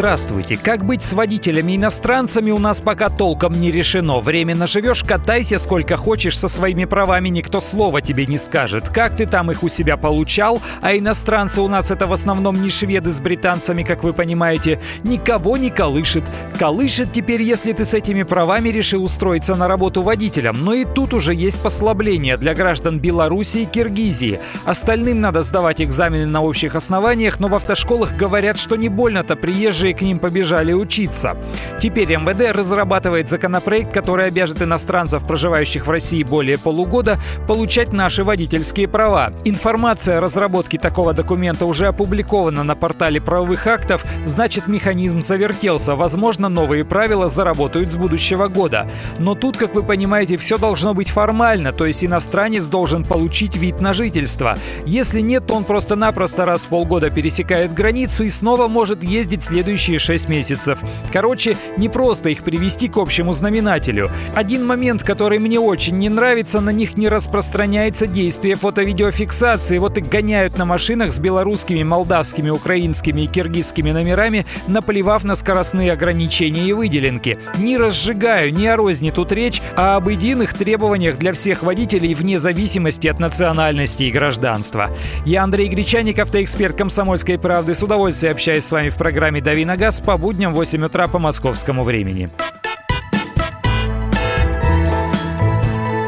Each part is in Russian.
Здравствуйте. Как быть с водителями-иностранцами у нас пока толком не решено. Временно живешь, катайся сколько хочешь со своими правами, никто слова тебе не скажет. Как ты там их у себя получал? А иностранцы у нас это в основном не шведы с британцами, как вы понимаете. Никого не колышет. Колышет теперь, если ты с этими правами решил устроиться на работу водителем. Но и тут уже есть послабление для граждан Беларуси и Киргизии. Остальным надо сдавать экзамены на общих основаниях, но в автошколах говорят, что не больно-то приезжие которые к ним побежали учиться. Теперь МВД разрабатывает законопроект, который обяжет иностранцев, проживающих в России более полугода, получать наши водительские права. Информация о разработке такого документа уже опубликована на портале правовых актов, значит механизм завертелся. Возможно, новые правила заработают с будущего года. Но тут, как вы понимаете, все должно быть формально, то есть иностранец должен получить вид на жительство. Если нет, то он просто-напросто раз в полгода пересекает границу и снова может ездить следующий следующие 6 месяцев. Короче, не просто их привести к общему знаменателю. Один момент, который мне очень не нравится, на них не распространяется действие фото-видеофиксации. Вот и гоняют на машинах с белорусскими, молдавскими, украинскими и киргизскими номерами, наплевав на скоростные ограничения и выделенки. Не разжигаю, не о розни тут речь, а об единых требованиях для всех водителей вне зависимости от национальности и гражданства. Я Андрей Гречаник, автоэксперт «Комсомольской правды». С удовольствием общаюсь с вами в программе «Дави на газ» по будням в 8 утра по московскому времени.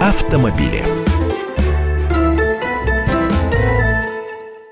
Автомобили.